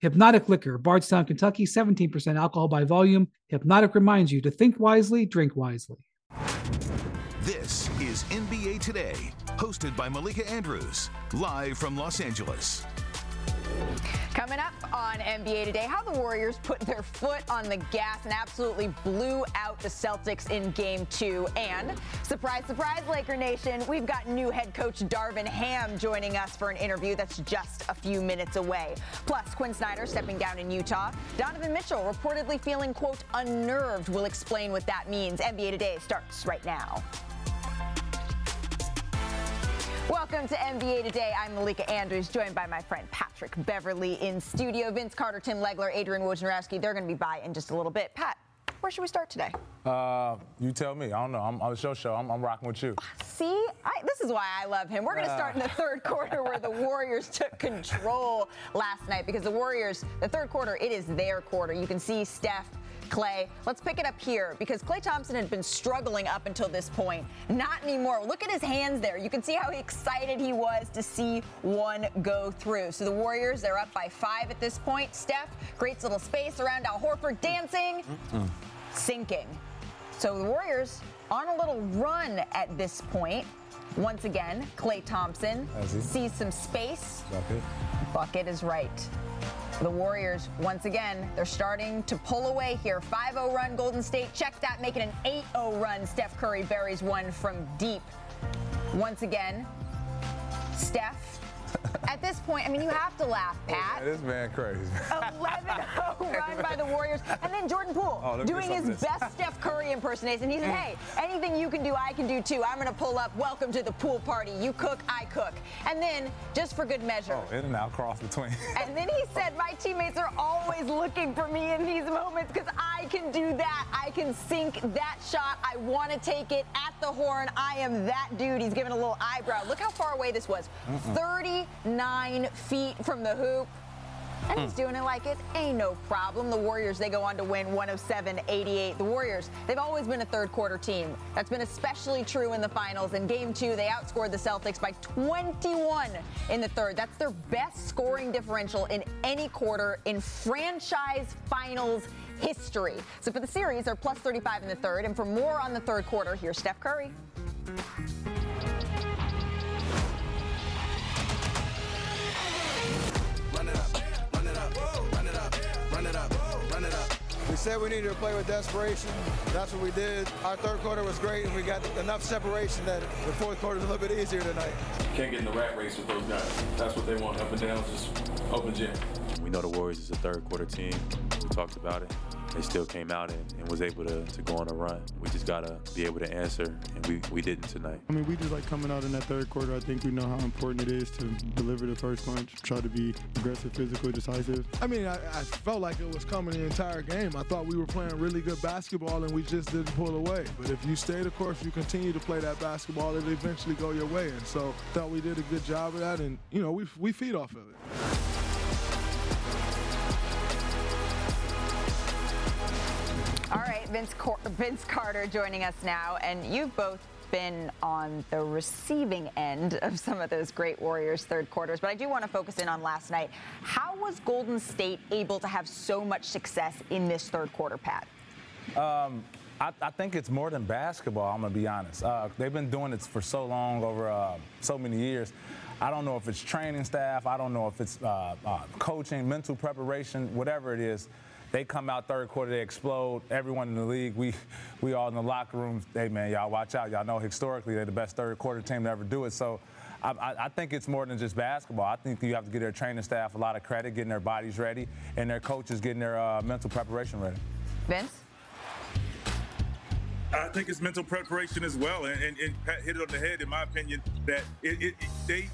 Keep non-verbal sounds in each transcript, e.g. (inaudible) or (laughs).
Hypnotic Liquor, Bardstown, Kentucky, 17% alcohol by volume. Hypnotic reminds you to think wisely, drink wisely. This is NBA Today, hosted by Malika Andrews, live from Los Angeles. Coming up on NBA Today, how the Warriors put their foot on the gas and absolutely blew out the Celtics in game two. And surprise, surprise, Laker Nation, we've got new head coach Darvin Ham joining us for an interview that's just a few minutes away. Plus, Quin Snyder stepping down in Utah. Donovan Mitchell reportedly feeling, quote, unnerved. We'll explain what that means. NBA Today starts right now. Welcome to NBA Today. I'm Malika Andrews, joined by my friend Patrick Beverley in studio. Vince Carter, Tim Legler, Adrian Wojnarowski. They're going to be by in just a little bit. Pat, where should we start today? Uh, you tell me. I don't know. I'm on the show show. I'm, I'm rocking with you. See, I, this is why I love him. We're going to start in the third quarter where the Warriors took control last night because the Warriors, the third quarter, it is their quarter. You can see Steph Klay. Let's pick it up here because Klay Thompson had been struggling up until this point. Not anymore. Look at his hands there. You can see how excited he was to see one go through. So the Warriors, they're up by five at this point. Steph creates a little space around Al Horford dancing, mm sinking. So the Warriors on a little run at this point. Once again, Klay Thompson sees some space. Bucket. Bucket is right. The Warriors, once again, they're starting to pull away here. 5 0 run, Golden State. Check that, making an 8 0 run. Steph Curry buries one from deep. Once again, Steph at this point, I mean, you have to laugh, oh, Pat. this man crazy. 11-0 run (laughs) by the Warriors. And then Jordan Poole oh, doing his best Steph Curry impersonation. He said, hey, (clears throat) anything you can do, I can do too. I'm going to pull up, welcome to the pool party. You cook, I cook. And then, just for good measure. Oh, in and out cross between. (laughs) and then he said, my teammates are always looking for me in these moments because I can do that. I can sink that shot. I want to take it at the horn. I am that dude. He's giving a little eyebrow. Look how far away this was. Mm-mm. 30 nine feet from the hoop. And he's hmm. doing it like it ain't no problem. The Warriors, they go on to win 107 88. The Warriors, they've always been a third quarter team. That's been especially true in the finals. In game two, they outscored the Celtics by 21 in the third. That's their best scoring differential in any quarter in franchise finals history. So for the series, they're plus 35 in the third. And for more on the third quarter, here's Steph Curry. Said we needed to play with desperation. That's what we did. Our third quarter was great, and we got enough separation that the fourth quarter is a little bit easier tonight. Can't get in the rat race with those guys. That's what they want, up and down, just open gym. We know the Warriors is a third quarter team. We talked about it they still came out and, and, was able to, to go on a run. We just gotta be able to answer, and we, we didn't tonight. I mean, we just like coming out in that third quarter. I think we know how important it is to deliver the first punch, try to be aggressive, physical, decisive. I mean, I, I felt like it was coming the entire game. I thought we were playing really good basketball, and we just didn't pull away. But if you stay the course, you continue to play that basketball, it'll eventually go your way. And so, thought we did a good job of that, and you know, we we feed off of it. Vince, Cor- Vince Carter joining us now, and you've both been on the receiving end of some of those great Warriors third quarters, but I do want to focus in on last night. How was Golden State able to have so much success in this third quarter, Pat? Um, I, I, think it's more than basketball, I'm going to be honest. Uh, they've been doing it for so long, over uh, so many years. I don't know if it's training staff, I don't know if it's uh, uh coaching, mental preparation, whatever it is. They come out third quarter, they explode. Everyone in the league, we we all in the locker room. Hey man, y'all watch out. Y'all know historically they're the best third quarter team to ever do it. So. I, I, think it's more than just basketball. I think you have to give their training staff a lot of credit, getting their bodies ready, and their coaches getting their uh, mental preparation ready. Vince? I think it's mental preparation as well, and, and, and Pat hit it on the head, in my opinion, that it, it, they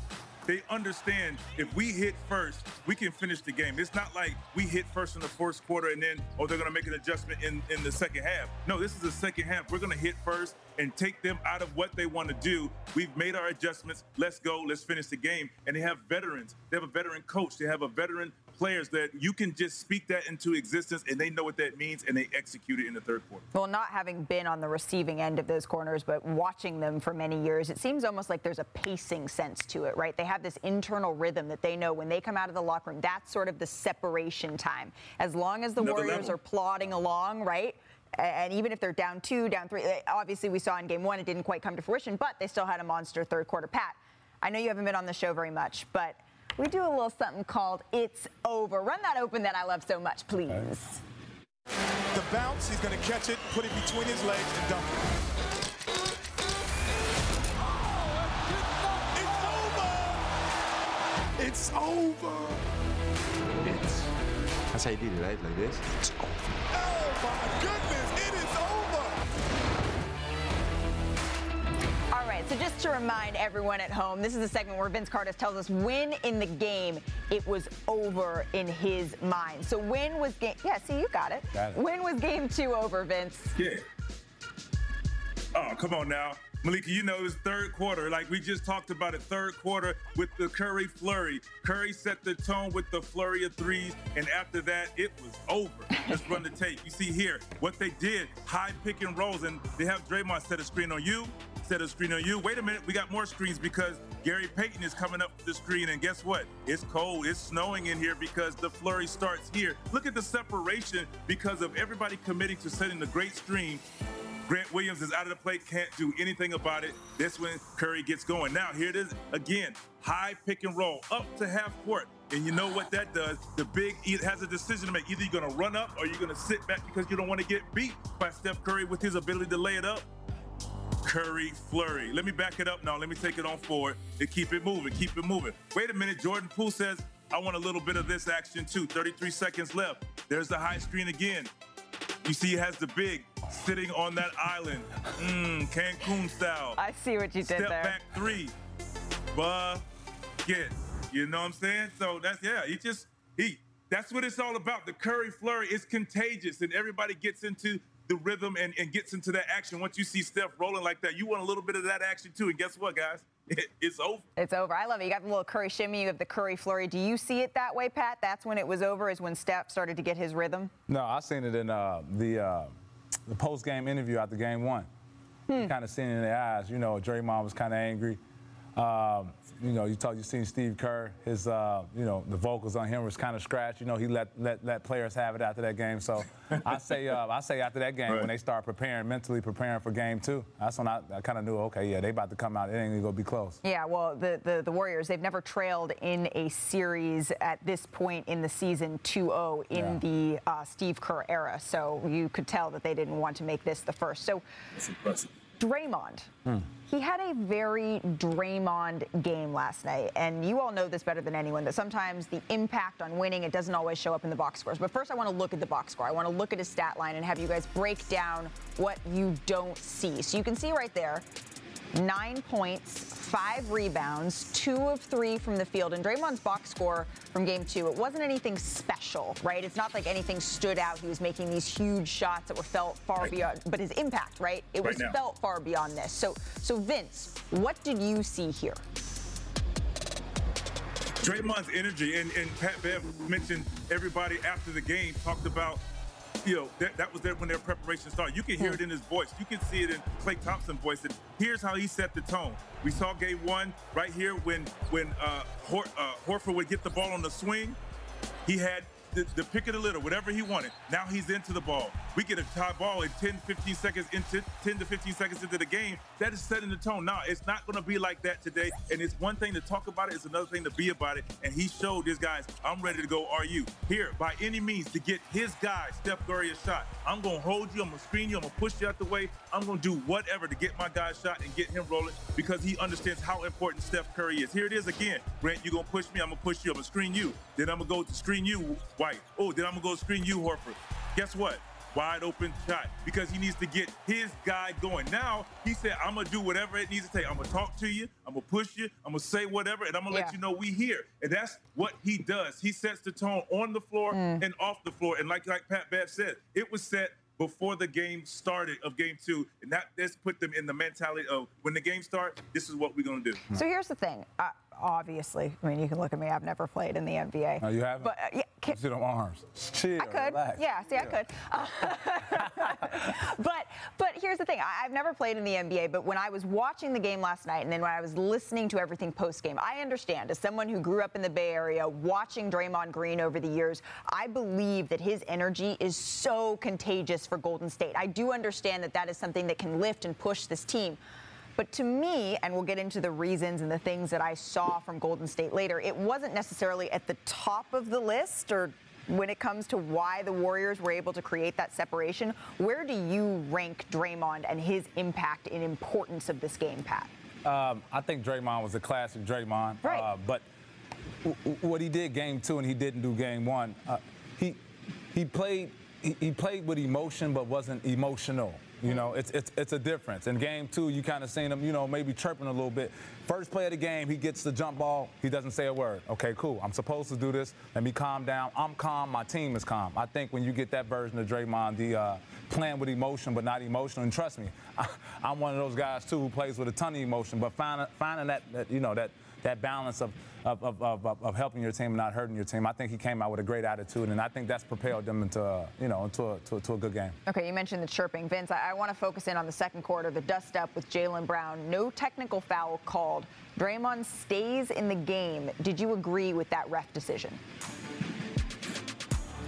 they understand if we hit first, we can finish the game. It's not like we hit first in the first quarter and then, oh, they're going to make an adjustment in, in the second half. No, this is the second half. We're going to hit first and take them out of what they want to do. We've made our adjustments. Let's go. Let's finish the game. And they have veterans. They have a veteran coach. They have a veteran players that you can just speak that into existence and they know what that means and they execute it in the third quarter. Well, not having been on the receiving end of those corners, but watching them for many years, it seems almost like there's a pacing sense to it, right? They have this internal rhythm that they know when they come out of the locker room, that's sort of the separation time. As long as the Another Warriors level. are plodding along, right? And even if they're down two, down three, eh, obviously we saw in game one it didn't quite come to fruition, but they still had a monster third quarter. Pat, I know you haven't been on the show very much, but we do a little something called It's Over. Run that open that I love so much, please. The bounce, he's going to catch it, put it between his legs, and dump it. Oh, it's over. It's. Over. That's how you do it, right? Like this. It's over. Oh my goodness! It is All so just to remind everyone at home, this is a segment where Vince Carter tells us when in the game it was over in his mind. So when was game? Yeah, see, you got it. Got it. When was game two over, Vince? Yeah. Oh, come on now. Malika, you know, it was third quarter. Like we just talked about it, third quarter with the Curry flurry. Curry set the tone with the flurry of threes, and after that, it was over. Let's run the tape. You see here what they did high pick and rolls, and they have Draymond set a screen on you, set a screen on you. Wait a minute, we got more screens because Gary Payton is coming up the screen, and guess what? It's cold, it's snowing in here because the flurry starts here. Look at the separation because of everybody committing to setting the great screen Grant Williams is out of the plate, can't do anything about it. This when Curry gets going. Now, here it is again high pick and roll up to half court. And you know what that does? The big has a decision to make. Either you're going to run up or you're going to sit back because you don't want to get beat by Steph Curry with his ability to lay it up. Curry flurry. Let me back it up now. Let me take it on forward and keep it moving. Keep it moving. Wait a minute. Jordan Poole says, I want a little bit of this action too. 33 seconds left. There's the high screen again. You see, he has the big sitting on that island. Mmm, Cancun style. I see what you did there. Step there. back three. Bucket. You know what I'm saying? So that's, yeah, he just, he, that's what it's all about. The Curry flurry is contagious and everybody gets into the rhythm and, and gets into that action. Once you see Steph rolling like that, you want a little bit of that action too. And guess what, guys? (laughs) it's over. It's over. I love it. You got the little Curry shimmy, you have the Curry flurry. Do you see it that way, Pat? That's when it was over, is when Steph started to get his rhythm? No, I seen it in uh, the uh, the post game interview after game one. Hmm. Kind of seen it in their eyes. You know, Draymond was kind of angry. Um, you know, you talk, you seen Steve Kerr, his, uh, you know, the vocals on him was kind of scratched. You know, he let, let let players have it after that game. So I (laughs) say, uh, I say after that game right. when they start preparing, mentally preparing for game two, that's when I, I kind of knew, okay, yeah, they about to come out. It ain't gonna be close. Yeah, well, the, the the Warriors, they've never trailed in a series at this point in the season 2-0 in yeah. the uh, Steve Kerr era. So you could tell that they didn't want to make this the first. So. That's impressive. Draymond. He had a very Draymond game last night, and you all know this better than anyone that sometimes the impact on winning it doesn't always show up in the box scores. But first, I want to look at the box score. I want to look at his stat line and have you guys break down what you don't see. So you can see right there, nine points, five rebounds, two of three from the field. And Draymond's box score from game two, it wasn't anything special, right? It's not like anything stood out. He was making these huge shots that were felt far right. beyond, but his impact, right? It right was now. felt far beyond this. So, so Vince, what did you see here? Draymond's energy, and, and Pat Bev mentioned everybody after the game talked about you know, that, that was there when their preparation started. You can hear it in his voice. You can see it in Klay Thompson's voice. And here's how he set the tone. We saw game one right here when when uh, Hor- uh, Horford would get the ball on the swing. He had the, the pick of the litter, whatever he wanted. Now he's into the ball. We get a tie ball in 10, 15 seconds into 10 to 15 seconds into the game. That is setting the tone. Now it's not going to be like that today. And it's one thing to talk about it, it's another thing to be about it. And he showed his guys, I'm ready to go. Are you here by any means to get his guy Steph Curry a shot? I'm going to hold you. I'm going to screen you. I'm going to push you out the way. I'm going to do whatever to get my guy shot and get him rolling because he understands how important Steph Curry is. Here it is again. Grant, you're going to push me. I'm going to push you. I'm going to screen you. Then I'm going to go to screen you, White. Oh, then I'm going to go screen you, Horford. Guess what? wide open shot because he needs to get his guy going. Now he said, I'm gonna do whatever it needs to take. I'm gonna talk to you, I'm gonna push you, I'm gonna say whatever, and I'm gonna Yeah. let you know we here. And that's what he does. He sets the tone on the floor Mm. and off the floor. And like like Pat Bev said, it was set before the game started of game two, and that this put them in the mentality of when the game starts, this is what we're gonna do. So here's the thing. Uh, obviously, I mean, you can look at me. I've never played in the NBA. No, you haven't. But uh, yeah, You see them arms. Chill. I could. Relax. Yeah, see, I could. (laughs) but but here's the thing. I, I've never played in the NBA, but when I was watching the game last night, and then when I was listening to everything post game, I understand. As someone who grew up in the Bay Area, watching Draymond Green over the years, I believe that his energy is so contagious for Golden State. I do understand that that is something that can lift and push this team. But to me, and we'll get into the reasons and the things that I saw from Golden State later, it wasn't necessarily at the top of the list or when it comes to why the Warriors were able to create that separation. Where do you rank Draymond and his impact and importance of this game, Pat? Um, I think Draymond was a classic Draymond. Right. Uh, but w- w- what he did game two and he didn't do game one, uh, he he played he, he played with emotion but wasn't emotional. You know, it's it's it's a difference. In game two, you kind of seen him, you know, maybe chirping a little bit. First play of the game, he gets the jump ball. He doesn't say a word. Okay, cool. I'm supposed to do this. Let me calm down. I'm calm. My team is calm. I think when you get that version of Draymond, the uh, playing with emotion but not emotional, and trust me, I, (laughs) I'm one of those guys too who plays with a ton of emotion, but finding finding that, that you know that that balance of of, of, of, of- helping your team and not hurting your team. I think he came out with a great attitude, and I think that's propelled them into uh, you know into a, to, a- to a good game. Okay, you mentioned the chirping. Vince, I, I want to focus in on the second quarter, the dust up with Jaylen Brown. No technical foul called. Draymond stays in the game. Did you agree with that ref decision?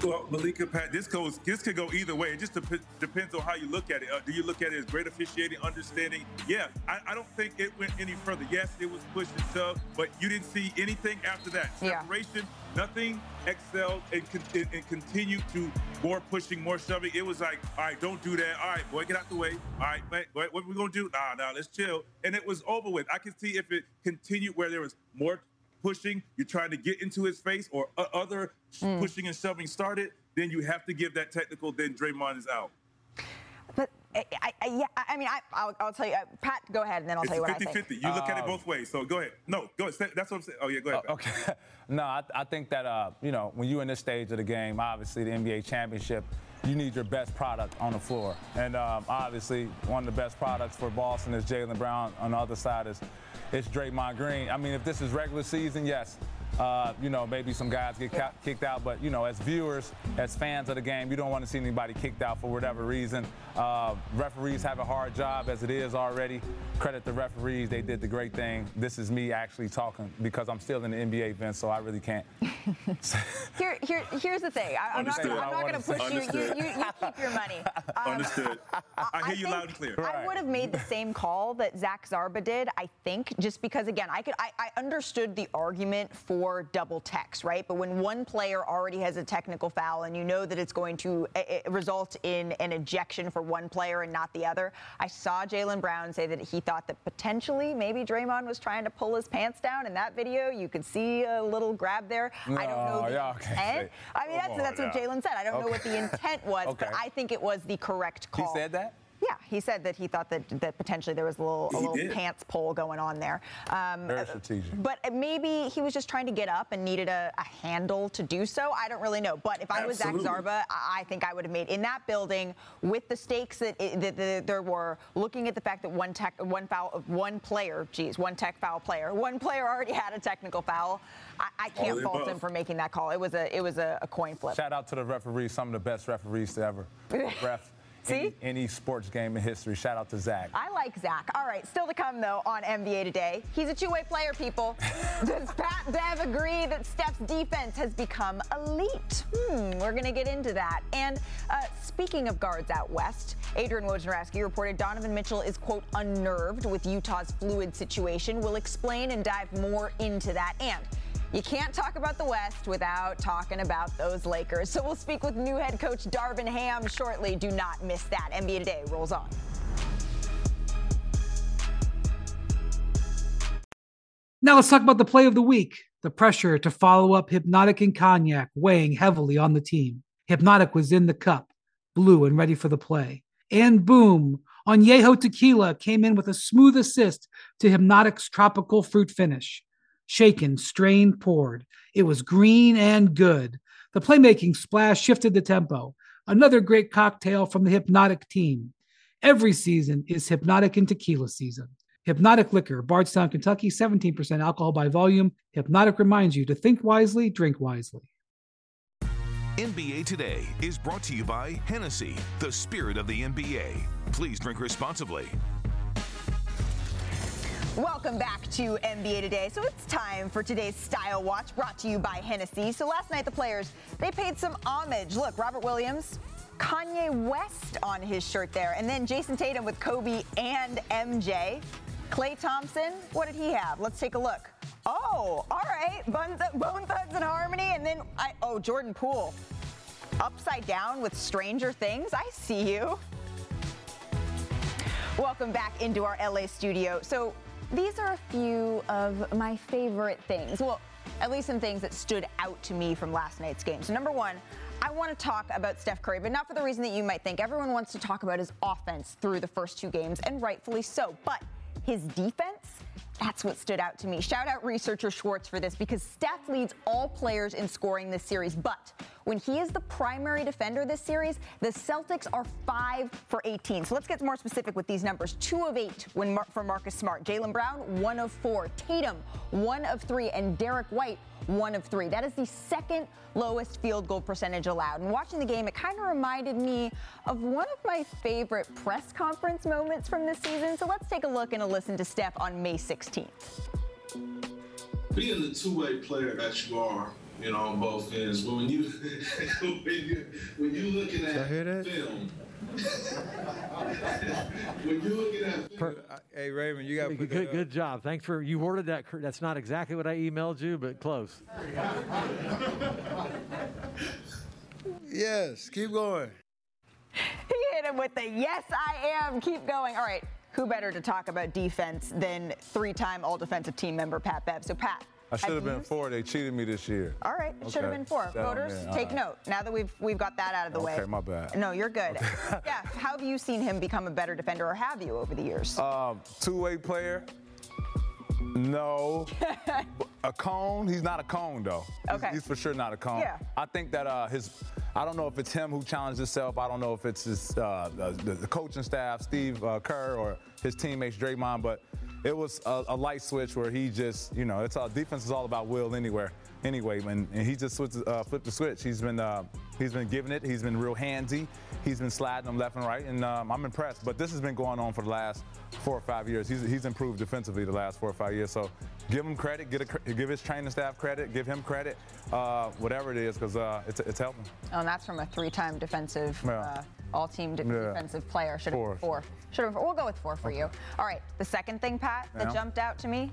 Well, Malika, Pat, this goes. This could go either way. It just dep- depends on how you look at it. Uh, do you look at it as great officiating, understanding? Yeah, I, I don't think it went any further. Yes, it was push and shove, but you didn't see anything after that. Yeah. Separation, nothing excelled and, con- and, and continued to more pushing, more shoving. It was like, all right, don't do that. All right, boy, get out the way. All right, man, what, what we gonna do? Nah, nah, let's chill. And it was over with. I can see if it continued where there was more pushing, you're trying to get into his face, or o- other Mm. pushing and shoving started, then you have to give that technical. Then Draymond is out. But I, I, I- yeah, I I mean, I, I'll, I'll tell you. Uh, Pat, go ahead, and then I'll It's tell you what I 50 think. 50. You look at it Um, both ways. So go ahead. No, go ahead. That's what I'm saying. Oh, yeah, go ahead. Okay. (laughs) no, I, I think that uh, you know when you're in this stage of the game, obviously the NBA championship, you need your best product on the floor, and um, obviously one of the best products for Boston is Jaylen Brown. On the other side is it's Draymond Green. I mean, if this is regular season, yes. Uh, you know, maybe some guys get ca- kicked out, but you know, as viewers, as fans of the game, you don't want to see anybody kicked out for whatever reason. Uh, referees have a hard job as it is already. Credit the referees; they did the great thing. This is me actually talking because I'm still in the NBA, Vince, so I really can't. (laughs) Here, here, here's the thing. I, I'm not, gonna- I'm not going to push you. You, you. you keep your money. Um, (laughs) Understood. I hear you loud and clear. I would have made the same call that Zach Zarba did, I think, just because again, I could I, I understood the argument for double techs, right? But when one player already has a technical foul and you know that it's going to uh, uh, result in an ejection for one player and not the other, I saw Jaylen Brown say that he thought that potentially maybe Draymond was trying to pull his pants down. In that video, you could see a little grab there. I don't know the y'all intent. I mean, that's that's what. Jaylen said. I don't know what the intent was, (laughs) but I think it was the correct call. He said that. Yeah, he said that he thought that, that potentially there was a little, a little pants pull going on there. Um, Very strategic. But maybe he was just trying to get up and needed a, a handle to do so. I don't really know. But if I was Zach Zarba, I I think I would have made in that building with the stakes that, it, that, that there were, looking at the fact that one tech, one foul, one player, geez, one tech foul player, one player already had a technical foul. I, I can't fault above. him for making that call. It was a, it was a, a coin flip. Shout out to the referees, some of the best referees to ever (laughs) ref See? any, any sports game in history. Shout out to Zach. I like Zach. All right, still to come though on NBA today. He's a two-way player, people. (laughs) Does Pat Bev agree that Steph's defense has become elite? Hmm, we're gonna get into that. And uh, speaking of guards out west, Adrian Wojnarowski reported Donovan Mitchell is quote unnerved with Utah's fluid situation. We'll explain and dive more into that. And you can't talk about the West without talking about those Lakers. So we'll speak with new head coach Darvin Ham shortly. Do not miss that. NBA Today rolls on. Now let's talk about the play of the week. The pressure to follow up Hypnotic and Cognac weighing heavily on the team. Hypnotic was in the cup. blue and ready for the play. And boom, Añejo Tequila came in with a smooth assist to Hypnotic's tropical fruit finish. Shaken, strained, poured. It was green and good. The playmaking splash shifted the tempo. Another great cocktail from the Hypnotic team. Every season is Hypnotic and Tequila season. Hypnotic Liquor, Bardstown, Kentucky, 17% alcohol by volume. Hypnotic reminds you to think wisely, drink wisely. NBA Today is brought to you by Hennessy, the spirit of the NBA. Please drink responsibly. Welcome back to NBA Today. So it's time for today's Style Watch brought to you by Hennessy. So last night the players, they paid some homage. Look, Robert Williams, Kanye West on his shirt there, and then Jayson Tatum with Kobe and MJ. Klay Thompson, what did he have? Let's take a look. Oh, all right. Bone Thugs and Harmony, and then I oh Jordan Poole, upside down with Stranger Things. I see you. Welcome back into our LA studio. So these are a few of my favorite things. Well, at least some things that stood out to me from last night's game. So, number one, I want to talk about Steph Curry, but not for the reason that you might think. Everyone wants to talk about his offense through the first two games, and rightfully so. But his defense, that's what stood out to me. Shout out researcher Schwartz for this because Steph leads all players in scoring this series. But when he is the primary defender this series, the Celtics are 5 for 18. So let's get more specific with these numbers. 2 of 8 when Mar- for Marcus Smart. Jaylen Brown, 1 of 4. Tatum, 1 of 3. And Derrick White, one of three. That is the second lowest field goal percentage allowed. And watching the game, it kind of reminded me of one of my favorite press conference moments from this season. So let's take a look and a listen to Steph on May 16th. Being the two-way player that you are, you know, on both ends, but when you when you (laughs) when you looking at film. when you looking at film, Hey Raymond, you got Good, put good, good job. Thanks for you worded that. That's not exactly what I emailed you, but close. (laughs) Yes, keep going. He hit him with the yes, I am. Keep going. All right. Who better to talk about defense than three time all defensive team member Pat Bev? So, Pat. I should have been four. They cheated me this year. All right, it should have been four. That Voters, there. take right. note. Now that we've we've got that out of the way. Okay, my bad. No, you're good. (laughs) yeah, how have you seen him become a better defender, or have you over the years? Um, two-way player. No. (laughs) a cone. He's not a cone though. He's- Okay. He's, for sure not a cone. Yeah. I think that uh, his. I don't know if it's him who challenged himself. I don't know if it's his uh, the, the coaching staff, Steve uh, Kerr, or his teammates Draymond, but it was a, a light switch where he just, you know, it's all defense is all about will anywhere. Anyway, and, and he just switched, uh, flipped the switch. He's been uh, he's been giving it. He's been real handsy. He's been sliding them left and right, and um, I'm impressed. But this has been going on for the last four or five years. He's, he's improved defensively the last four or five years. So give him credit. Get a, give his training staff credit. Give him credit. Uh, whatever it is, because uh, it's it's helping. Oh, and that's from a three-time defensive, Yeah. uh, all-team de- Yeah. defensive player. Should have Four. four. Should have. We'll go with four for you. All right. The second thing, Pat, that Yeah. jumped out to me.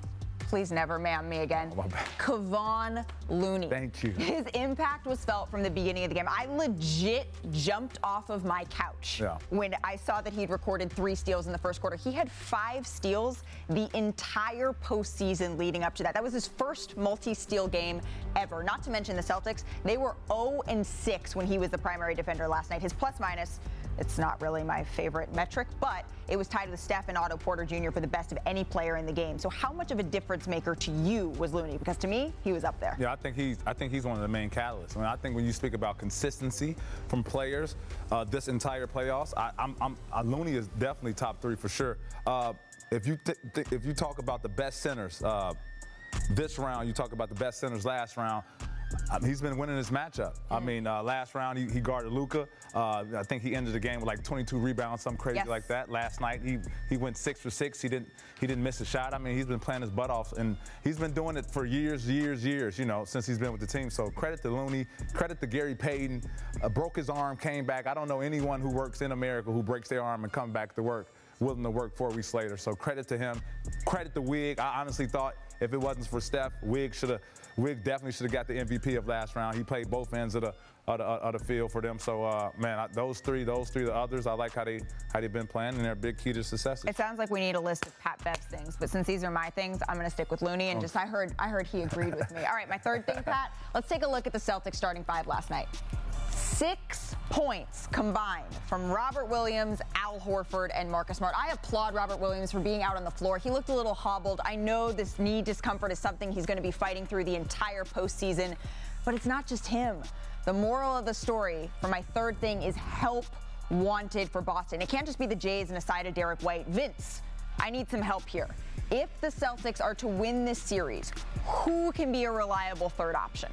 Please never man me again. Oh. Kevon Looney. Thank you. His impact was felt from the beginning of the game. I legit jumped off of my couch Yeah. when I saw that he'd recorded three steals in the first quarter. He had five steals the entire postseason leading up to that. That was his first multi-steal game ever. Not to mention the Celtics, they were 0 and 6 when he was the primary defender last night. His plus minus. It's not really my favorite metric, but it was tied with Steph and Otto Porter Jr. for the best of any player in the game. So, how much of a difference maker to you was Looney? Because to me, he was up there. Yeah, I think he's I think he's one of the main catalysts. I mean, I think when you speak about consistency from players, uh, this entire playoffs, I, I'm, I'm uh, Looney is definitely top three for sure. Uh, if you th- th- if you talk about the best centers uh, this round, you talk about the best centers last round. I mean, he's been winning his matchup. I mean, uh, last round he, he guarded Luka. Uh, I think he ended the game with like 22 rebounds, something crazy Yes. like that. Last night he he went six for six. He didn't he didn't miss a shot. I mean, he's been playing his butt off, and he's been doing it for years, years, years. You know, since he's been with the team. So credit to Looney. Credit to Gary Payton. Uh, broke his arm, came back. I don't know anyone who works in America who breaks their arm and come back to work willing to work four weeks later. So credit to him. Credit to Wig. I honestly thought if it wasn't for Steph, Wig should have. Wig definitely should have got the MVP of last round. He played both ends of the of the, of the field for them. So uh, man, I, those three, those three, the others, I like how they how they've been playing, and they're a big key to success. It sounds like we need a list of Pat Bev's things, but since these are my things, I'm going to stick with Looney. And just I heard, I heard he agreed with me. All right, my third thing, Pat. Let's take a look at the Celtics starting five last night. Six points combined from Robert Williams, Al Horford, and Marcus Smart. I applaud Robert Williams for being out on the floor. He looked a little hobbled. I know this knee discomfort is something he's going to be fighting through the entire postseason, but it's not just him. The moral of the story for my third thing is help wanted for Boston. It can't just be the Jays and a side of Derrick White. Vince, I need some help here. If the Celtics are to win this series, who can be a reliable third option?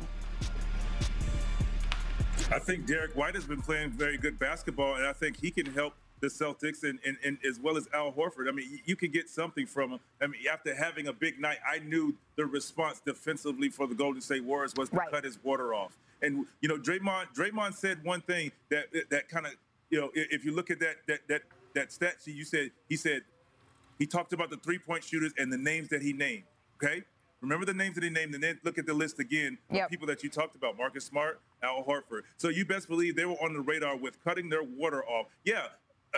I think Derrick White has been playing very good basketball, and I think he can help the Celtics and, and, and as well as Al Horford. I mean, you can get something from him. I mean, after having a big night, I knew the response defensively for the Golden State Warriors was to right. cut his water off. And you know, Draymond Draymond said one thing that that kind of you know, if you look at that that that that stat sheet, you said he said he talked about the three point shooters and the names that he named. Okay, remember the names that he named, and then look at the list again. Yep. people that you talked about: Marcus Smart, Al Horford. So you best believe they were on the radar with cutting their water off. Yeah,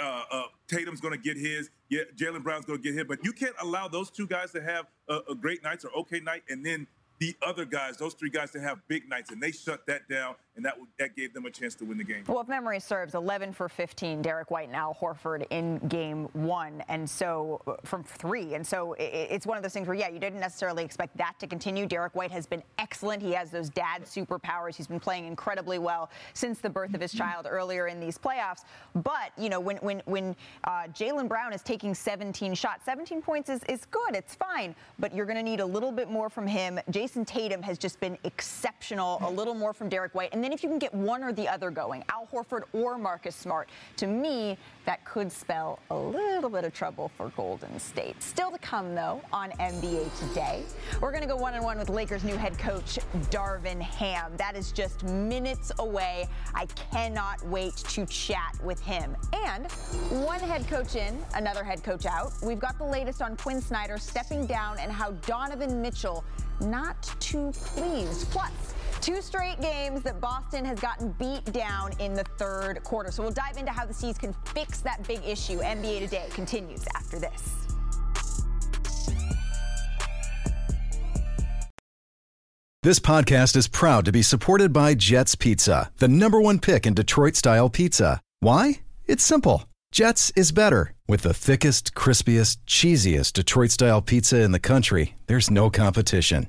uh, uh, Tatum's going to get his. Yeah, Jaylen Brown's going to get his. But you can't allow those two guys to have a, a great night or okay night, and then the other guys, those three guys, to have big nights, and they shut that down, and that that gave them a chance to win the game. Well, if memory serves, 11 for 15, Derrick White and Al Horford in game one, and so uh, from three, and so it's one of those things where yeah, you didn't necessarily expect that to continue. Derrick White has been excellent. He has those dad superpowers. He's been playing incredibly well since the birth of his child earlier in these playoffs. But you know, when when when uh, Jaylen Brown is taking 17 shots, 17 points is is good. It's fine, but you're going to need a little bit more from him. Jayson Tatum has just been exceptional. A little more from Derrick White, and then if you can get one or the other going, Al Horford or Marcus Smart, to me that could spell a little bit of trouble for Golden State. Still to come though on NBA today, we're going to go one on one with Lakers' new head coach Darvin Ham. That is just minutes away. I cannot wait to chat with him. And one head coach in, another head coach out. We've got the latest on Quin Snyder stepping down and how Donovan Mitchell not too pleased. Plus, two straight games that Boston has gotten beat down in the third quarter. So we'll dive into how the C's can fix that big issue. NBA Today continues after this. This podcast is proud to be supported by Jets Pizza, the number one pick in Detroit style pizza. Why? It's simple. Jets is better. With the thickest, crispiest, cheesiest Detroit style pizza in the country, there's no competition.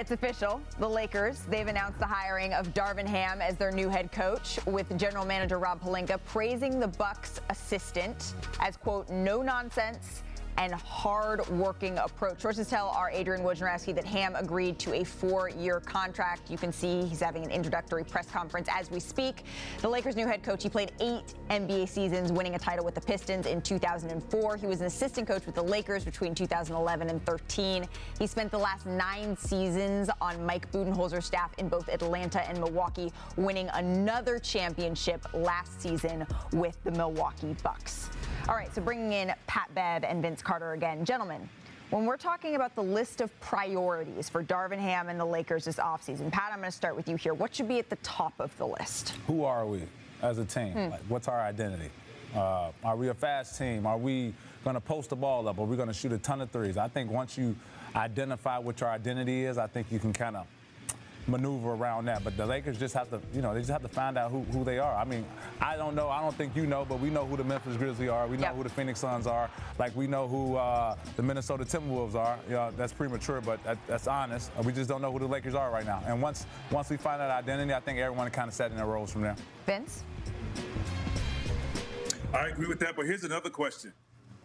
It's official. The Lakers, they've announced the hiring of Darvin Ham as their new head coach, with general manager Rob Pelinka praising the Bucks assistant as, quote, no nonsense and hard-working approach. Sources tell our Adrian Wojnarowski that Ham agreed to a four-year contract. You can see he's having an introductory press conference as we speak. The Lakers' new head coach, he played eight NBA seasons, winning a title with the Pistons in 2004. He was an assistant coach with the Lakers between 2011 and 13. He spent the last nine seasons on Mike Budenholzer's staff in both Atlanta and Milwaukee, winning another championship last season with the Milwaukee Bucks. All right, so bringing in Pat Bev and Vince Carter again. Gentlemen, when we're talking about the list of priorities for Darvin Ham and the Lakers this offseason, Pat, I'm going to start with you here. What should be at the top of the list? Who are we as a team? Hmm. Like, what's our identity? Uh, are we a fast team? Are we going to post the ball up? Are we going to shoot a ton of threes? I think once you identify what your identity is, I think you can kind of maneuver around that. But the Lakers just have to, you know, they just have to find out who, who they are. I mean, I don't know. I don't think you know, but we know who the Memphis Grizzlies are. We know yep. who the Phoenix Suns are. Like we know who uh, the Minnesota Timberwolves are. You know, that's premature, but that, that's honest. We just don't know who the Lakers are right now. And once once we find that identity, I think everyone kind of set in their roles from there. Vince. I agree with that, but here's another question.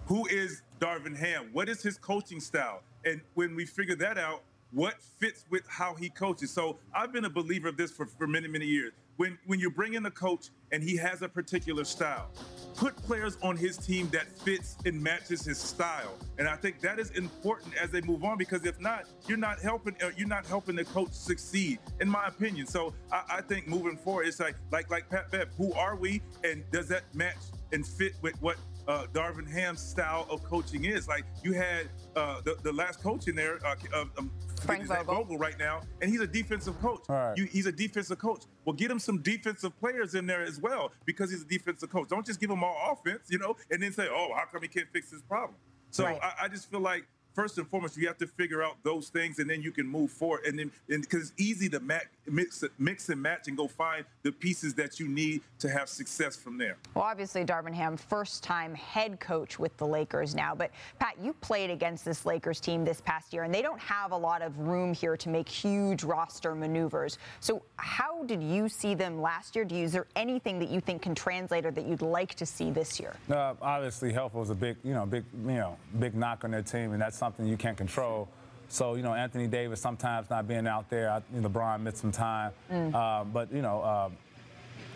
Who is Darvin Ham? What is his coaching style? And when we figure that out, what fits with how he coaches. So I've been a believer of this for, for many, many years. When when you bring in a coach and he has a particular style, put players on his team that fits and matches his style. And I think that is important as they move on because if not, you're not helping uh, you're not helping the coach succeed, in my opinion. So I, I think moving forward, it's like like like Pat Bev, who are we, and does that match and fit with what uh, Darvin Ham's style of coaching is. Like you had uh, the, the last coach in there, uh, uh, um, Frank Vogel. Vogel right now, and he's a defensive coach. Right. You, he's a defensive coach. Well, get him some defensive players in there as well because he's a defensive coach. Don't just give him all offense, you know, and then say, oh, how come he can't fix this problem? So Right. I, I just feel like first and foremost, you have to figure out those things, and then you can move forward. And then, because it's easy to ma- mix, mix and match, and go find the pieces that you need to have success from there. Well, obviously, Darvin Ham, first time head coach with the Lakers now. But, Pat, you played against this Lakers team this past year, and they don't have a lot of room here to make huge roster maneuvers. So, how did you see them last year? Do you, is there anything that you think can translate or that you'd like to see this year? Uh, obviously, health was a big, you know, big, you know, big knock on their team, and that's something you can't control. So, you know, Anthony Davis sometimes not being out there. I, you know, LeBron missed some time, uh, but you know. Uh,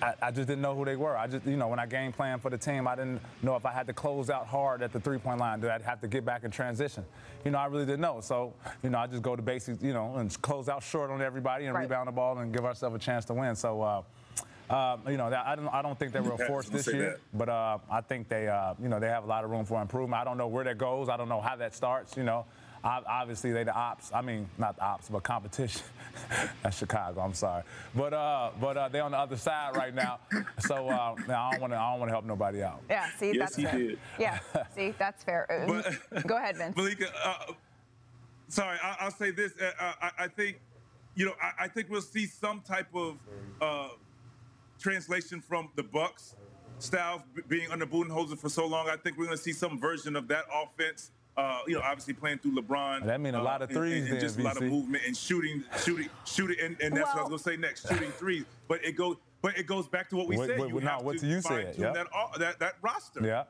I, I just didn't know who they were. I just, you know, when I game plan for the team, I didn't know if I had to close out hard at the three-point line. Did I have to get back in transition? You know, I really didn't know. So, you know, I just go to basics, you know, and close out short on everybody and Right. rebound the ball and give ourselves a chance to win. So, uh, uh, you know, I don't, I don't think they were a (laughs) Yeah, force this gonna say year, but uh, I think they, uh, you know, they have a lot of room for improvement. I don't know where that goes. I don't know how that starts. You know, Ob- obviously they the ops. I mean, not the ops, but competition. (laughs) That's Chicago. I'm sorry, but uh, but uh, they're on the other side right now. (laughs) So uh, I don't want to, I don't want to help nobody out. Yeah, see, Yes, that's he fair. did. Yeah, see, that's fair. Uh, Go ahead, Vince. Malika, uh, sorry, I, I'll say this. Uh, I, I think, you know, I, I think we'll see some type of uh, translation from the Bucks style being under Budenholzer for so long. I think we're going to see some version of that offense. Uh, you know, obviously playing through LeBron. That mean a uh, lot of and- threes and, and then, just a lot of movement and shooting, shooting, shooting, and, and that's what I was going to say next, (sighs) shooting threes. But it goes, but it goes back to what we What- said. what- you no, what to you said, fine-tune yeah. that, that that roster. Yeah.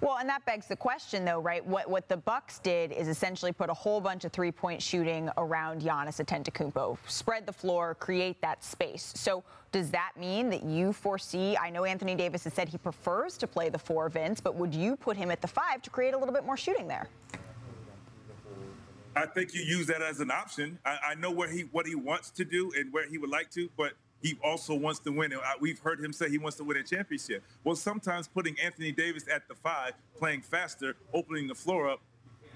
Well, and that begs the question, though, right? What what the Bucks did is essentially put a whole bunch of three-point shooting around Giannis Antetokounmpo, spread the floor, create that space. So, does that mean that you foresee? I know Anthony Davis has said he prefers to play the four, Vince, but would you put him at the five to create a little bit more shooting there? I think you use that as an option. I, I know where he what he wants to do and where he would like to, but he also wants to win. And uh, we've heard him say he wants to win a championship. Well, sometimes putting Anthony Davis at the five, playing faster, opening the floor up,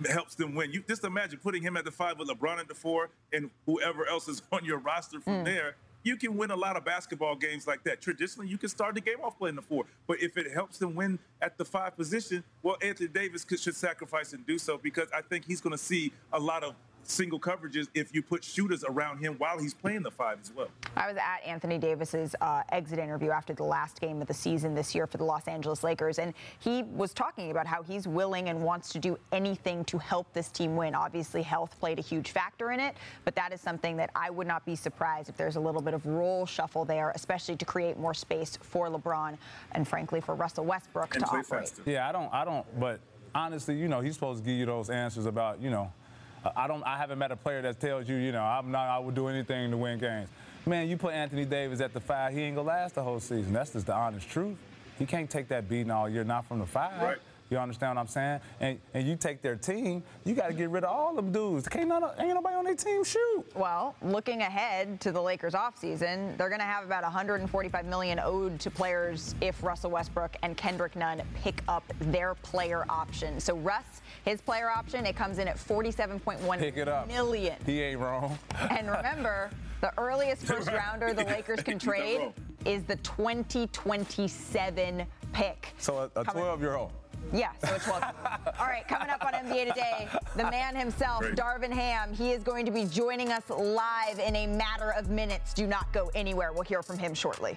helps them win. You just imagine putting him at the five with LeBron at the four and whoever else is (laughs) on your roster from mm. there. You can win a lot of basketball games like that. Traditionally, you can start the game off playing the four, but if it helps them win at the five position, well, Anthony Davis could, should sacrifice and do so because I think he's going to see a lot of single coverages if you put shooters around him while he's playing the five as well. I was at Anthony Davis's uh, exit interview after the last game of the season this year for the Los Angeles Lakers, and he was talking about how he's willing and wants to do anything to help this team win. Obviously, health played a huge factor in it, but that is something that I would not be surprised if there's a little bit of role shuffle there, especially to create more space for LeBron and, frankly, for Russell Westbrook And to play operate. faster. Yeah, I don't, I don't. But honestly, you know, he's supposed to give you those answers about, you know, I don't, I haven't met a player that tells you, you know, I'm not, I would do anything to win games. Man, you put Anthony Davis at the five, he ain't gonna last the whole season. That's just the honest truth. He can't take that beating all year, not from the five. Right. You understand what I'm saying? And and you take their team, you got to get rid of all them dudes. Can't none, ain't nobody on their team shoot. Well, looking ahead to the Lakers offseason, they're going to have about 145 million owed to players if Russell Westbrook and Kendrick Nunn pick up their player option. So Russ, his player option, it comes in at 47.1 Pick it up. million. He ain't wrong. And remember, the earliest (laughs) first rounder the Lakers can (laughs) trade is the 2027 pick. So a, a 12 year old. Yeah, so it's welcome. (laughs) All right, coming up on NBA Today, the man himself, Great. Darvin Ham. He is going to be joining us live in a matter of minutes. Do not go anywhere. We'll hear from him shortly.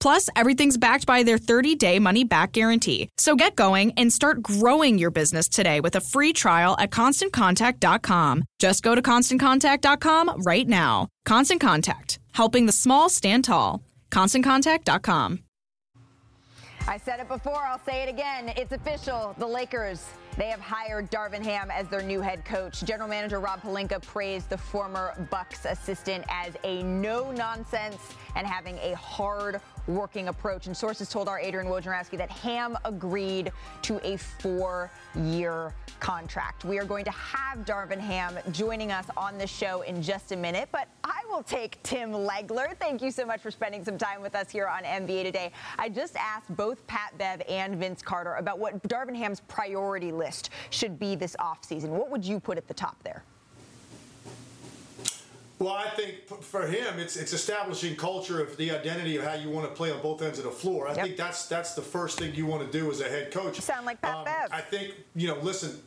Plus, everything's backed by their 30 day money back guarantee. So get going and start growing your business today with a free trial at constantcontact.com. Just go to constantcontact.com right now. Constant Contact, helping the small stand tall. ConstantContact.com. I said it before, I'll say it again. It's official. The Lakers, they have hired Darvin Ham as their new head coach. General manager Rob Pelinka praised the former Bucks assistant as a no-nonsense and having a hard working approach. And sources told our Adrian Wojnarowski that Ham agreed to a four-year contract. We are going to have Darvin Ham joining us on the show in just a minute, but I will take Tim Legler. Thank you so much for spending some time with us here on NBA Today. I just asked both Pat Bev and Vince Carter about what Darvin Ham's priority list should be this offseason. What would you put at the top there? Well, I think for him, it's it's establishing culture of the identity of how you want to play on both ends of the floor. I yep. think that's that's the first thing you want to do as a head coach. You sound like Pat um, Bev. I think you know. Listen,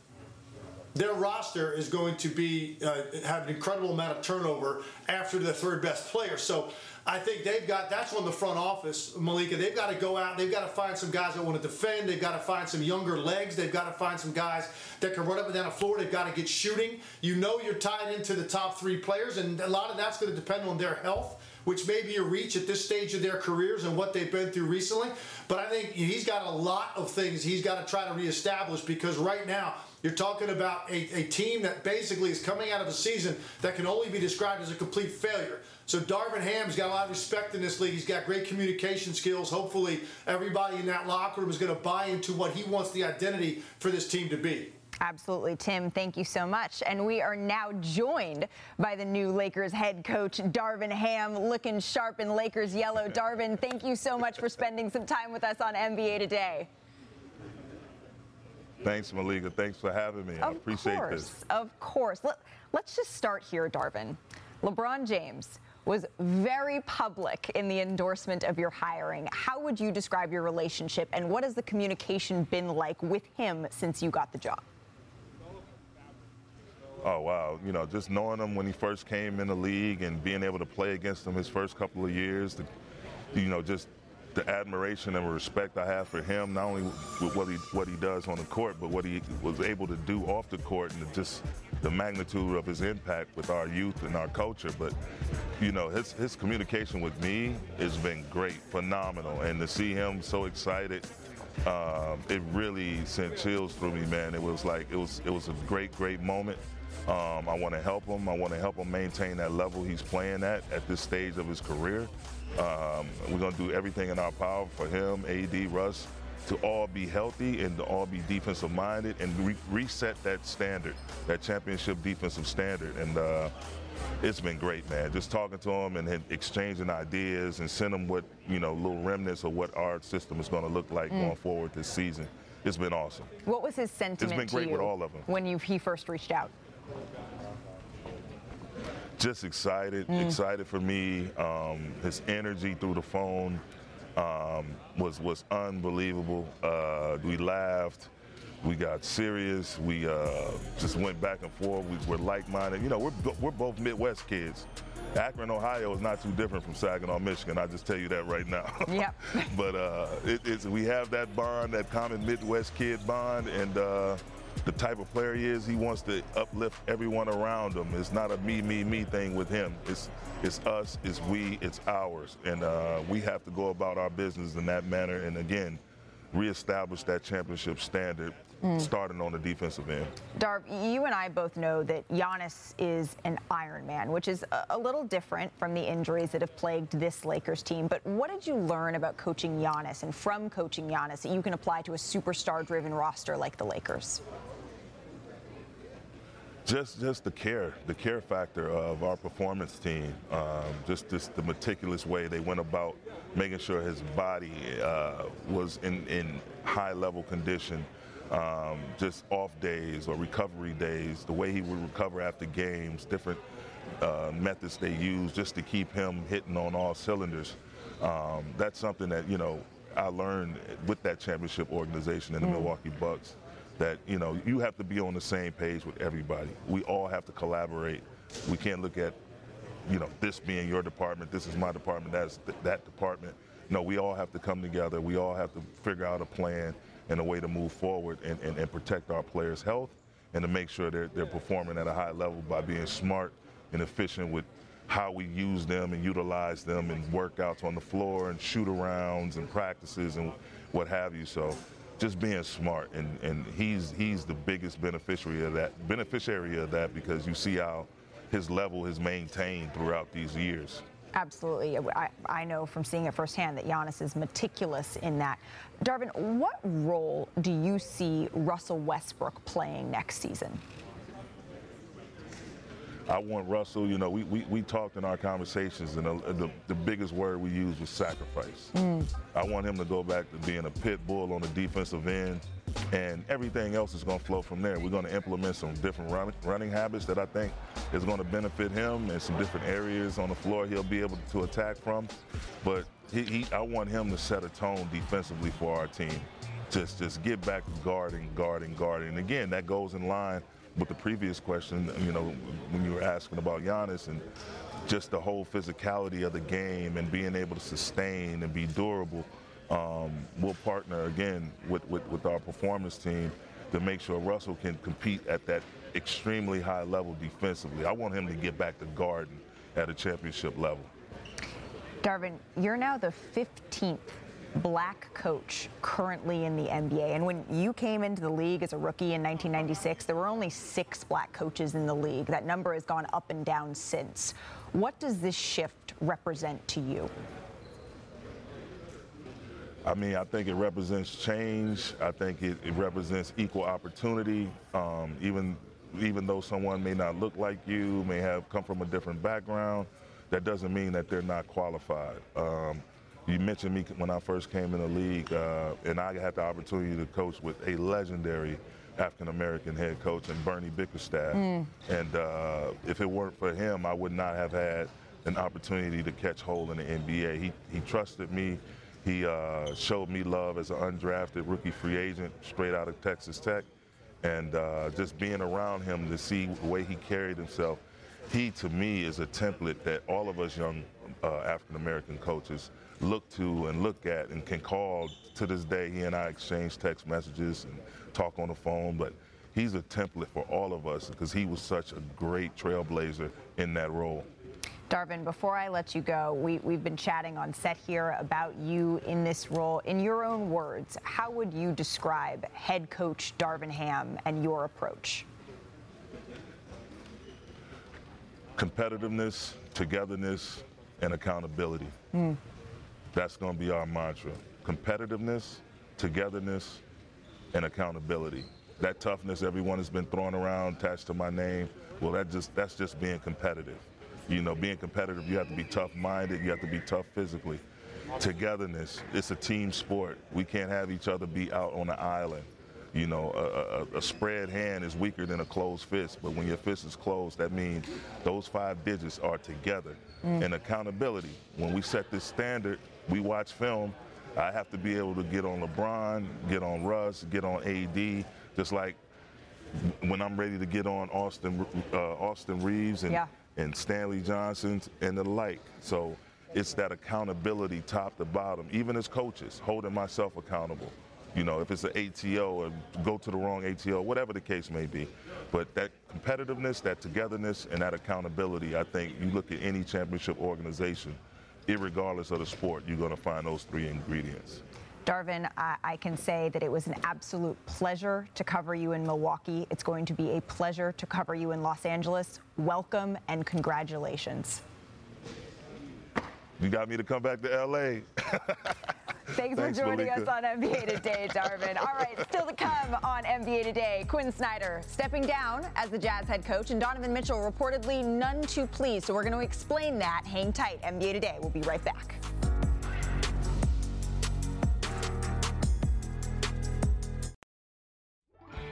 their roster is going to be uh, have an incredible amount of turnover after the third best player. So I think they've got that's on the front office, Malika. They've got to go out. They've got to find some guys that want to defend. They've got to find some younger legs. They've got to find some guys that can run up and down the floor. They've got to get shooting. You know you're tied into the top three players, and a lot of that's going to depend on their health which may be a reach at this stage of their careers and what they've been through recently. But I think he's got a lot of things he's got to try to reestablish because right now you're talking about a, a team that basically is coming out of a season that can only be described as a complete failure. So Darvin Ham's got a lot of respect in this league. He's got great communication skills. Hopefully, everybody in that locker room is going to buy into what he wants the identity for this team to be. Absolutely, Tim. Thank you so much. And we are now joined by the new Lakers head coach, Darvin Ham, looking sharp in Lakers yellow. (laughs) Darvin, thank you so much for spending some time with us on NBA today. Thanks, Malika. Thanks for having me. Of I appreciate course, this. Of course. Let, let's just start here, Darvin. LeBron James was very public in the endorsement of your hiring. How would you describe your relationship and what has the communication been like with him since you got the job? Oh wow, you know, just knowing him when he first came in the league and being able to play against him his first couple of years, the, you know, just the admiration and respect I have for him, not only with what he what he does on the court, but what he was able to do off the court, and just the magnitude of his impact with our youth and our culture. But you know, his his communication with me has been great, phenomenal, and to see him so excited. Um, it really sent chills through me, man. It was like it was it was a great, great moment. Um, I want to help him. I want to help him maintain that level he's playing at at this stage of his career. Um, we're going to do everything in our power for him, AD, Russ, to all be healthy and to all be defensive minded and re- reset that standard, that championship defensive standard. And uh, it's been great, man. Just talking to him and exchanging ideas and send him what, you know, little remnants of what our system is going to look like mm. going forward this season. It's been awesome. What was his sentiment It's been great with all of them. When you, he first reached out? Just excited, mm. excited for me. Um, his energy through the phone um, was was unbelievable. Uh, we laughed. We got serious. We uh, just went back and forth. We were like-minded. You know, we're we're both Midwest kids. Akron, Ohio is not too different from Saginaw, Michigan. I just tell you that right now. (laughs) Yep. but uh, it, it's we have that bond, that common Midwest kid bond, and uh, the type of player he is, he wants to uplift everyone around him. It's not a me, me, me thing with him. It's it's us, it's we, it's ours, and uh, we have to go about our business in that manner. And again, reestablish that championship standard. Mm. Starting on the defensive end. Darv, you and I both know that Giannis is an Iron Man, which is a, a little different from the injuries that have plagued this Lakers team. But what did you learn about coaching Giannis and from coaching Giannis that you can apply to a superstar driven roster like the Lakers? Just, just the care, the care factor of our performance team. Um, just, just the meticulous way they went about making sure his body uh, was in, in high level condition. Um, just off days or recovery days, the way he would recover after games, different uh, methods they use just to keep him hitting on all cylinders. Um, that's something that you know I learned with that championship organization in the Mm. Milwaukee Bucks that you know you have to be on the same page with everybody. We all have to collaborate. We can't look at you know this being your department, this is my department, that's th- that department. No, we all have to come together. We all have to figure out a plan and a way to move forward and, and, and protect our players' health and to make sure they're, they're performing at a high level by being smart and efficient with how we use them and utilize them in workouts on the floor and shoot arounds and practices and what have you. So just being smart and, and he's he's the biggest beneficiary of that beneficiary of that because you see how his level has maintained throughout these years. Absolutely. I, I know from seeing it firsthand that Giannis is meticulous in that. Darvin, what role do you see Russell Westbrook playing next season? I want Russell, you know, we, we, we talked in our conversations, and the, the, the biggest word we used was sacrifice. Mm. I want him to go back to being a pit bull on the defensive end, and everything else is going to flow from there. We're going to implement some different run, running habits that I think is going to benefit him, and some different areas on the floor he'll be able to attack from. But he, he, I want him to set a tone defensively for our team. Just just get back guarding, guarding, guarding. And again, that goes in line with the previous question, you know, when you were asking about Giannis and just the whole physicality of the game and being able to sustain and be durable. Um, we'll partner again with, with, with our performance team to make sure Russell can compete at that extremely high level defensively. I want him to get back to guarding at a championship level. Darvin, you're now the 15th black coach currently in the NBA. And when you came into the league as a rookie in 1996, there were only six black coaches in the league. That number has gone up and down since. What does this shift represent to you? I mean, I think it represents change. I think it, it represents equal opportunity. Um, even even though someone may not look like you, may have come from a different background, that doesn't mean that they're not qualified. Um, you mentioned me when I first came in the league, uh, and I had the opportunity to coach with a legendary African American head coach and Bernie Bickerstaff. Mm. And uh, if it weren't for him, I would not have had an opportunity to catch hold in the NBA. He, he trusted me. He uh, showed me love as an undrafted rookie free agent straight out of Texas Tech. And uh, just being around him to see the way he carried himself, he to me is a template that all of us young uh, African American coaches look to and look at and can call to this day. He and I exchange text messages and talk on the phone, but he's a template for all of us because he was such a great trailblazer in that role. Darvin, before I let you go, we, we've been chatting on set here about you in this role. In your own words, how would you describe head coach Darvin Ham and your approach? Competitiveness, togetherness, and accountability. Hmm. That's going to be our mantra. Competitiveness, togetherness, and accountability. That toughness everyone has been throwing around attached to my name, well, that just that's just being competitive. You know, being competitive, you have to be tough-minded, you have to be tough physically. Togetherness, it's a team sport. We can't have each other be out on an island. You know, a, a, a spread hand is weaker than a closed fist, but when your fist is closed, that means those five digits are together. Mm. And accountability, when we set this standard, we watch film, I have to be able to get on LeBron, get on Russ, get on AD, just like when I'm ready to get on Austin, uh, Austin Reaves and, Yeah. And Stanley Johnson's and the like. So it's that accountability top to bottom, even as coaches, holding myself accountable. You know, if it's an ATO or go to the wrong ATO, whatever the case may be. But that competitiveness, that togetherness, and that accountability, I think you look at any championship organization, irregardless of the sport, you're going to find those three ingredients. Darvin, I, I can say that it was an absolute pleasure to cover you in Milwaukee. It's going to be a pleasure to cover you in Los Angeles. Welcome and congratulations. You got me to come back to LA. Thanks, Thanks, for joining Malika. us on NBA Today, Darvin. All right, still to come on NBA Today, Quin Snyder stepping down as the Jazz head coach, and Donovan Mitchell reportedly none too pleased. So we're going to explain that. Hang tight. NBA Today. We'll be right back.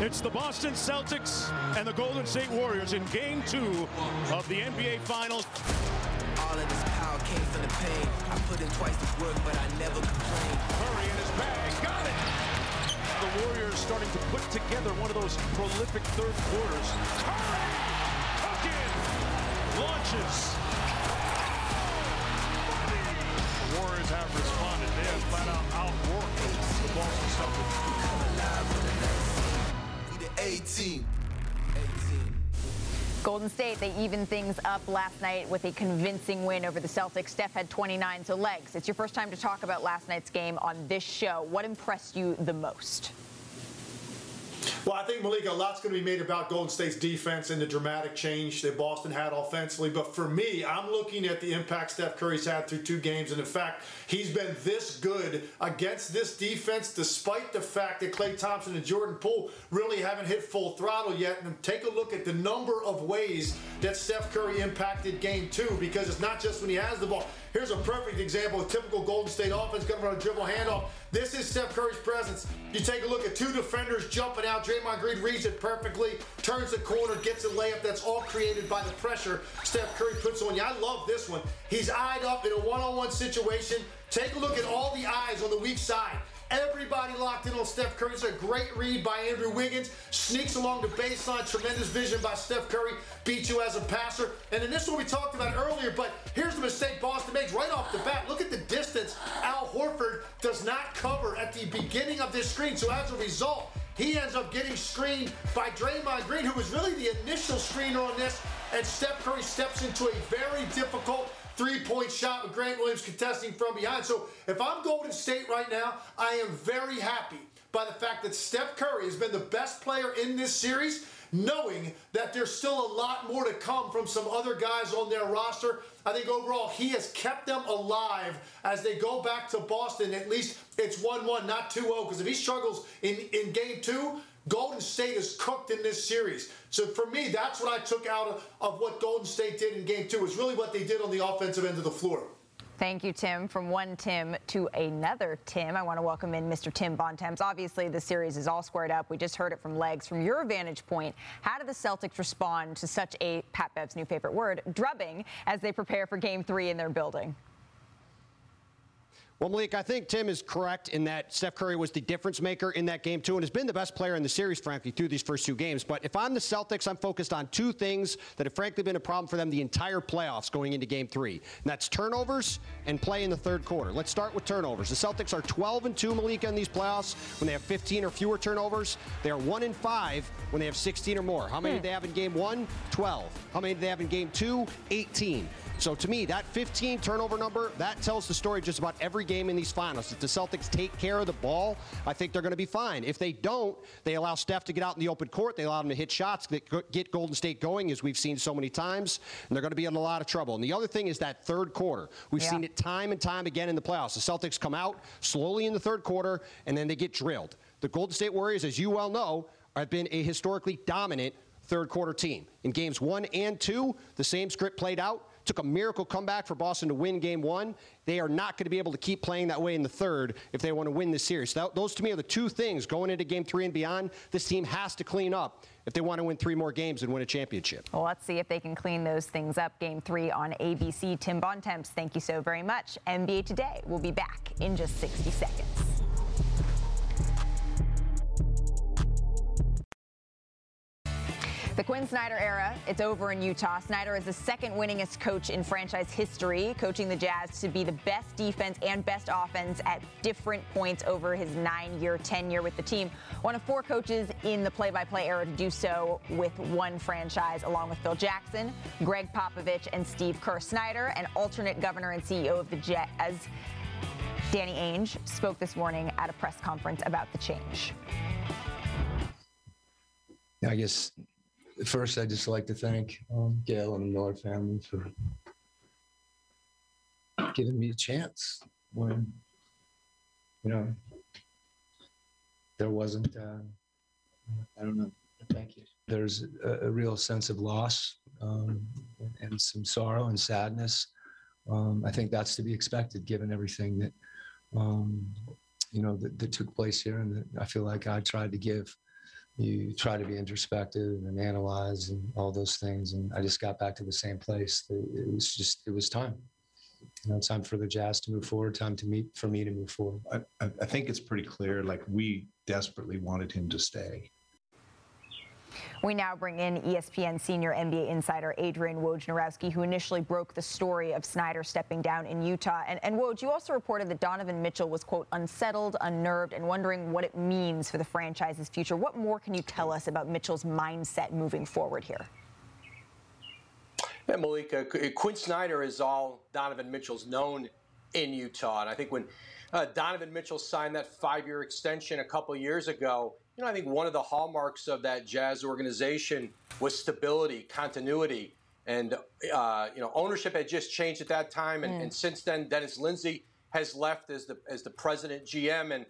It's the Boston Celtics and the Golden State Warriors in game two of the NBA Finals. All of this power came from the pain. I put in twice the work, but I never complained. Murray in his bag, got it! The Warriors starting to put together one of those prolific third quarters. Curry! In! Launches! Warriors have responded. They have flat out outworked the Boston Celtics. 18. Golden State, they evened things up last night with a convincing win over the Celtics. Steph had 29, so legs. It's your first time to talk about last night's game on this show. What impressed you the most? Well, I think Malika, a lot's going to be made about Golden State's defense and the dramatic change that Boston had offensively. But for me, I'm looking at the impact Steph Curry's had through two games, and in fact, he's been this good against this defense, despite the fact that Klay Thompson and Jordan Poole really haven't hit full throttle yet. And take a look at the number of ways that Steph Curry impacted Game Two, because it's not just when he has the ball. Here's a perfect example of typical Golden State offense coming from a dribble handoff. This is Steph Curry's presence. You take a look at two defenders jumping out. Draymond Green reads it perfectly, turns the corner, gets a layup. That's all created by the pressure Steph Curry puts on you. I love this one. He's eyed up in a one-on-one situation. Take a look at all the eyes on the weak side. Everybody locked in on Steph Curry. It's a great read by Andrew Wiggins. Sneaks along the baseline. Tremendous vision by Steph Curry. Beats you as a passer. And then this one we talked about earlier, but here's the mistake Boston makes right off the bat. Look at the distance Al Horford does not cover at the beginning of this screen. So as a result, he ends up getting screened by Draymond Green, who was really the initial screener on this. And Steph Curry steps into a very difficult three-point shot with Grant Williams contesting from behind. So if I'm Golden State right now, I am very happy by the fact that Steph Curry has been the best player in this series, knowing that there's still a lot more to come from some other guys on their roster. I think overall he has kept them alive as they go back to Boston. At least it's 1-1, not 2-0, because if he struggles in, in game two, Golden State is cooked in this series. So for me, that's what I took out of, of what Golden State did in game two, is really what they did on the offensive end of the floor. Thank you, Tim. From one Tim to another Tim, I want to welcome in Mr. Tim Bontemps. Obviously, the series is all squared up. We just heard it from Legs. From your vantage point, how do the Celtics respond to such a, Pat Bev's new favorite word, drubbing, as they prepare for game three in their building? Well, Malik, I think Tim is correct in that Steph Curry was the difference maker in that game, too, and has been the best player in the series, frankly, through these first two games. But if I'm the Celtics, I'm focused on two things that have, frankly, been a problem for them the entire playoffs going into game three. And that's turnovers and play in the third quarter. Let's start with turnovers. The Celtics are 12 and 2, Malika, in these playoffs when they have 15 or fewer turnovers. They are 1 and 5 when they have 16 or more. How many hmm. did they have in game one? 12. How many did they have in game two? 18. So to me, that 15 turnover number, that tells the story just about every game in these finals. If the Celtics take care of the ball, I think they're going to be fine. If they don't, they allow Steph to get out in the open court. They allow him to hit shots that get Golden State going, as we've seen so many times, and they're going to be in a lot of trouble. And the other thing is that third quarter. We've yeah. seen it time and time again in the playoffs. The Celtics come out slowly in the third quarter, and then they get drilled. The Golden State Warriors, as you well know, have been a historically dominant third quarter team. In games one and two, the same script played out. Took a miracle comeback for Boston to win game one. They are not going to be able to keep playing that way in the third if they want to win this series. That, those to me are the two things going into game three and beyond. This team has to clean up if they want to win three more games and win a championship. Well, let's see if they can clean those things up. Game three on ABC. Tim Bontemps, thank you so very much. NBA Today will be back in just 60 seconds. The Quin Snyder era, it's over in Utah. Snyder is the second winningest coach in franchise history, coaching the Jazz to be the best defense and best offense at different points over his nine year tenure with the team. One of four coaches in the play by play era to do so with one franchise, along with Phil Jackson, Gregg Popovich, and Steve Kerr. Snyder, an alternate governor and CEO of the Jazz, Danny Ainge, spoke this morning at a press conference about the change. I guess first, I'd just like to thank um, Gail and the Miller family for giving me a chance when, you know, there wasn't, uh, I don't know. Thank you. There's a, a real sense of loss um, and some sorrow and sadness. Um, I think that's to be expected given everything that, um, you know, that, that took place here. And that I feel like I tried to give you try to be introspective and analyze and all those things. And I just got back to the same place. It was just, it was time. You know, time for the Jazz to move forward, time to meet for me to move forward. I, I think it's pretty clear, like we desperately wanted him to stay. We now bring in ESPN senior NBA insider Adrian Wojnarowski, who initially broke the story of Snyder stepping down in Utah. And, and Woj, you also reported that Donovan Mitchell was, quote, unsettled, unnerved, and wondering what it means for the franchise's future. What more can you tell us about Mitchell's mindset moving forward here? Yeah, Malika, Quin Snyder is all Donovan Mitchell's known in Utah. And I think when uh, Donovan Mitchell signed that five year extension a couple years ago, you know, I think one of the hallmarks of that Jazz organization was stability, continuity, and uh, you know, ownership had just changed at that time, and, mm. and, since then, Dennis Lindsey has left as the as the president GM, and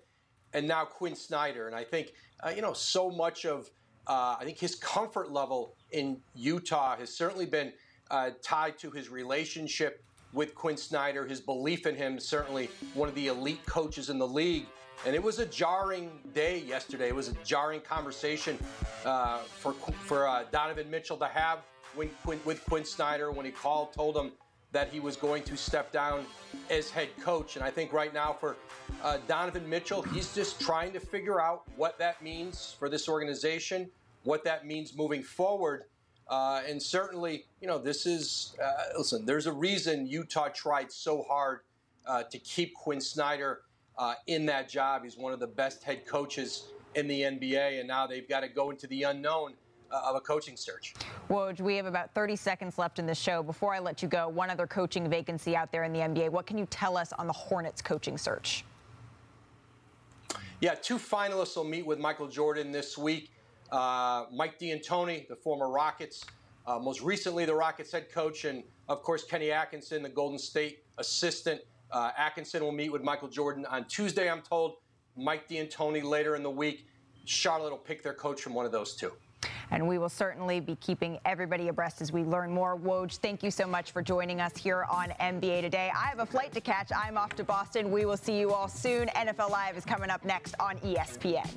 and now Quin Snyder, and I think uh, you know, so much of uh, I think his comfort level in Utah has certainly been uh, tied to his relationship with Quin Snyder, his belief in him, certainly one of the elite coaches in the league. And it was a jarring day yesterday. It was a jarring conversation uh, for for uh, Donovan Mitchell to have when, with Quin Snyder when he called, told him that he was going to step down as head coach. And I think right now for uh, Donovan Mitchell, he's just trying to figure out what that means for this organization, what that means moving forward. Uh, and certainly, you know, this is, uh, listen, there's a reason Utah tried so hard uh, to keep Quin Snyder uh, in that job. He's one of the best head coaches in the NBA, and now they've got to go into the unknown uh, of a coaching search. Woj, we have about 30 seconds left in the show. Before I let you go, one other coaching vacancy out there in the NBA. What can you tell us on the Hornets coaching search? Yeah, two finalists will meet with Michael Jordan this week. Uh, Mike D'Antoni, the former Rockets, uh, most recently the Rockets head coach, and of course Kenny Atkinson, the Golden State assistant. Uh, Atkinson will meet with Michael Jordan on Tuesday, I'm told. Mike D'Antoni later in the week. Charlotte will pick their coach from one of those two. And we will certainly be keeping everybody abreast as we learn more. Woj, thank you so much for joining us here on NBA Today. I have a flight to catch. I'm off to Boston. We will see you all soon. NFL Live is coming up next on ESPN.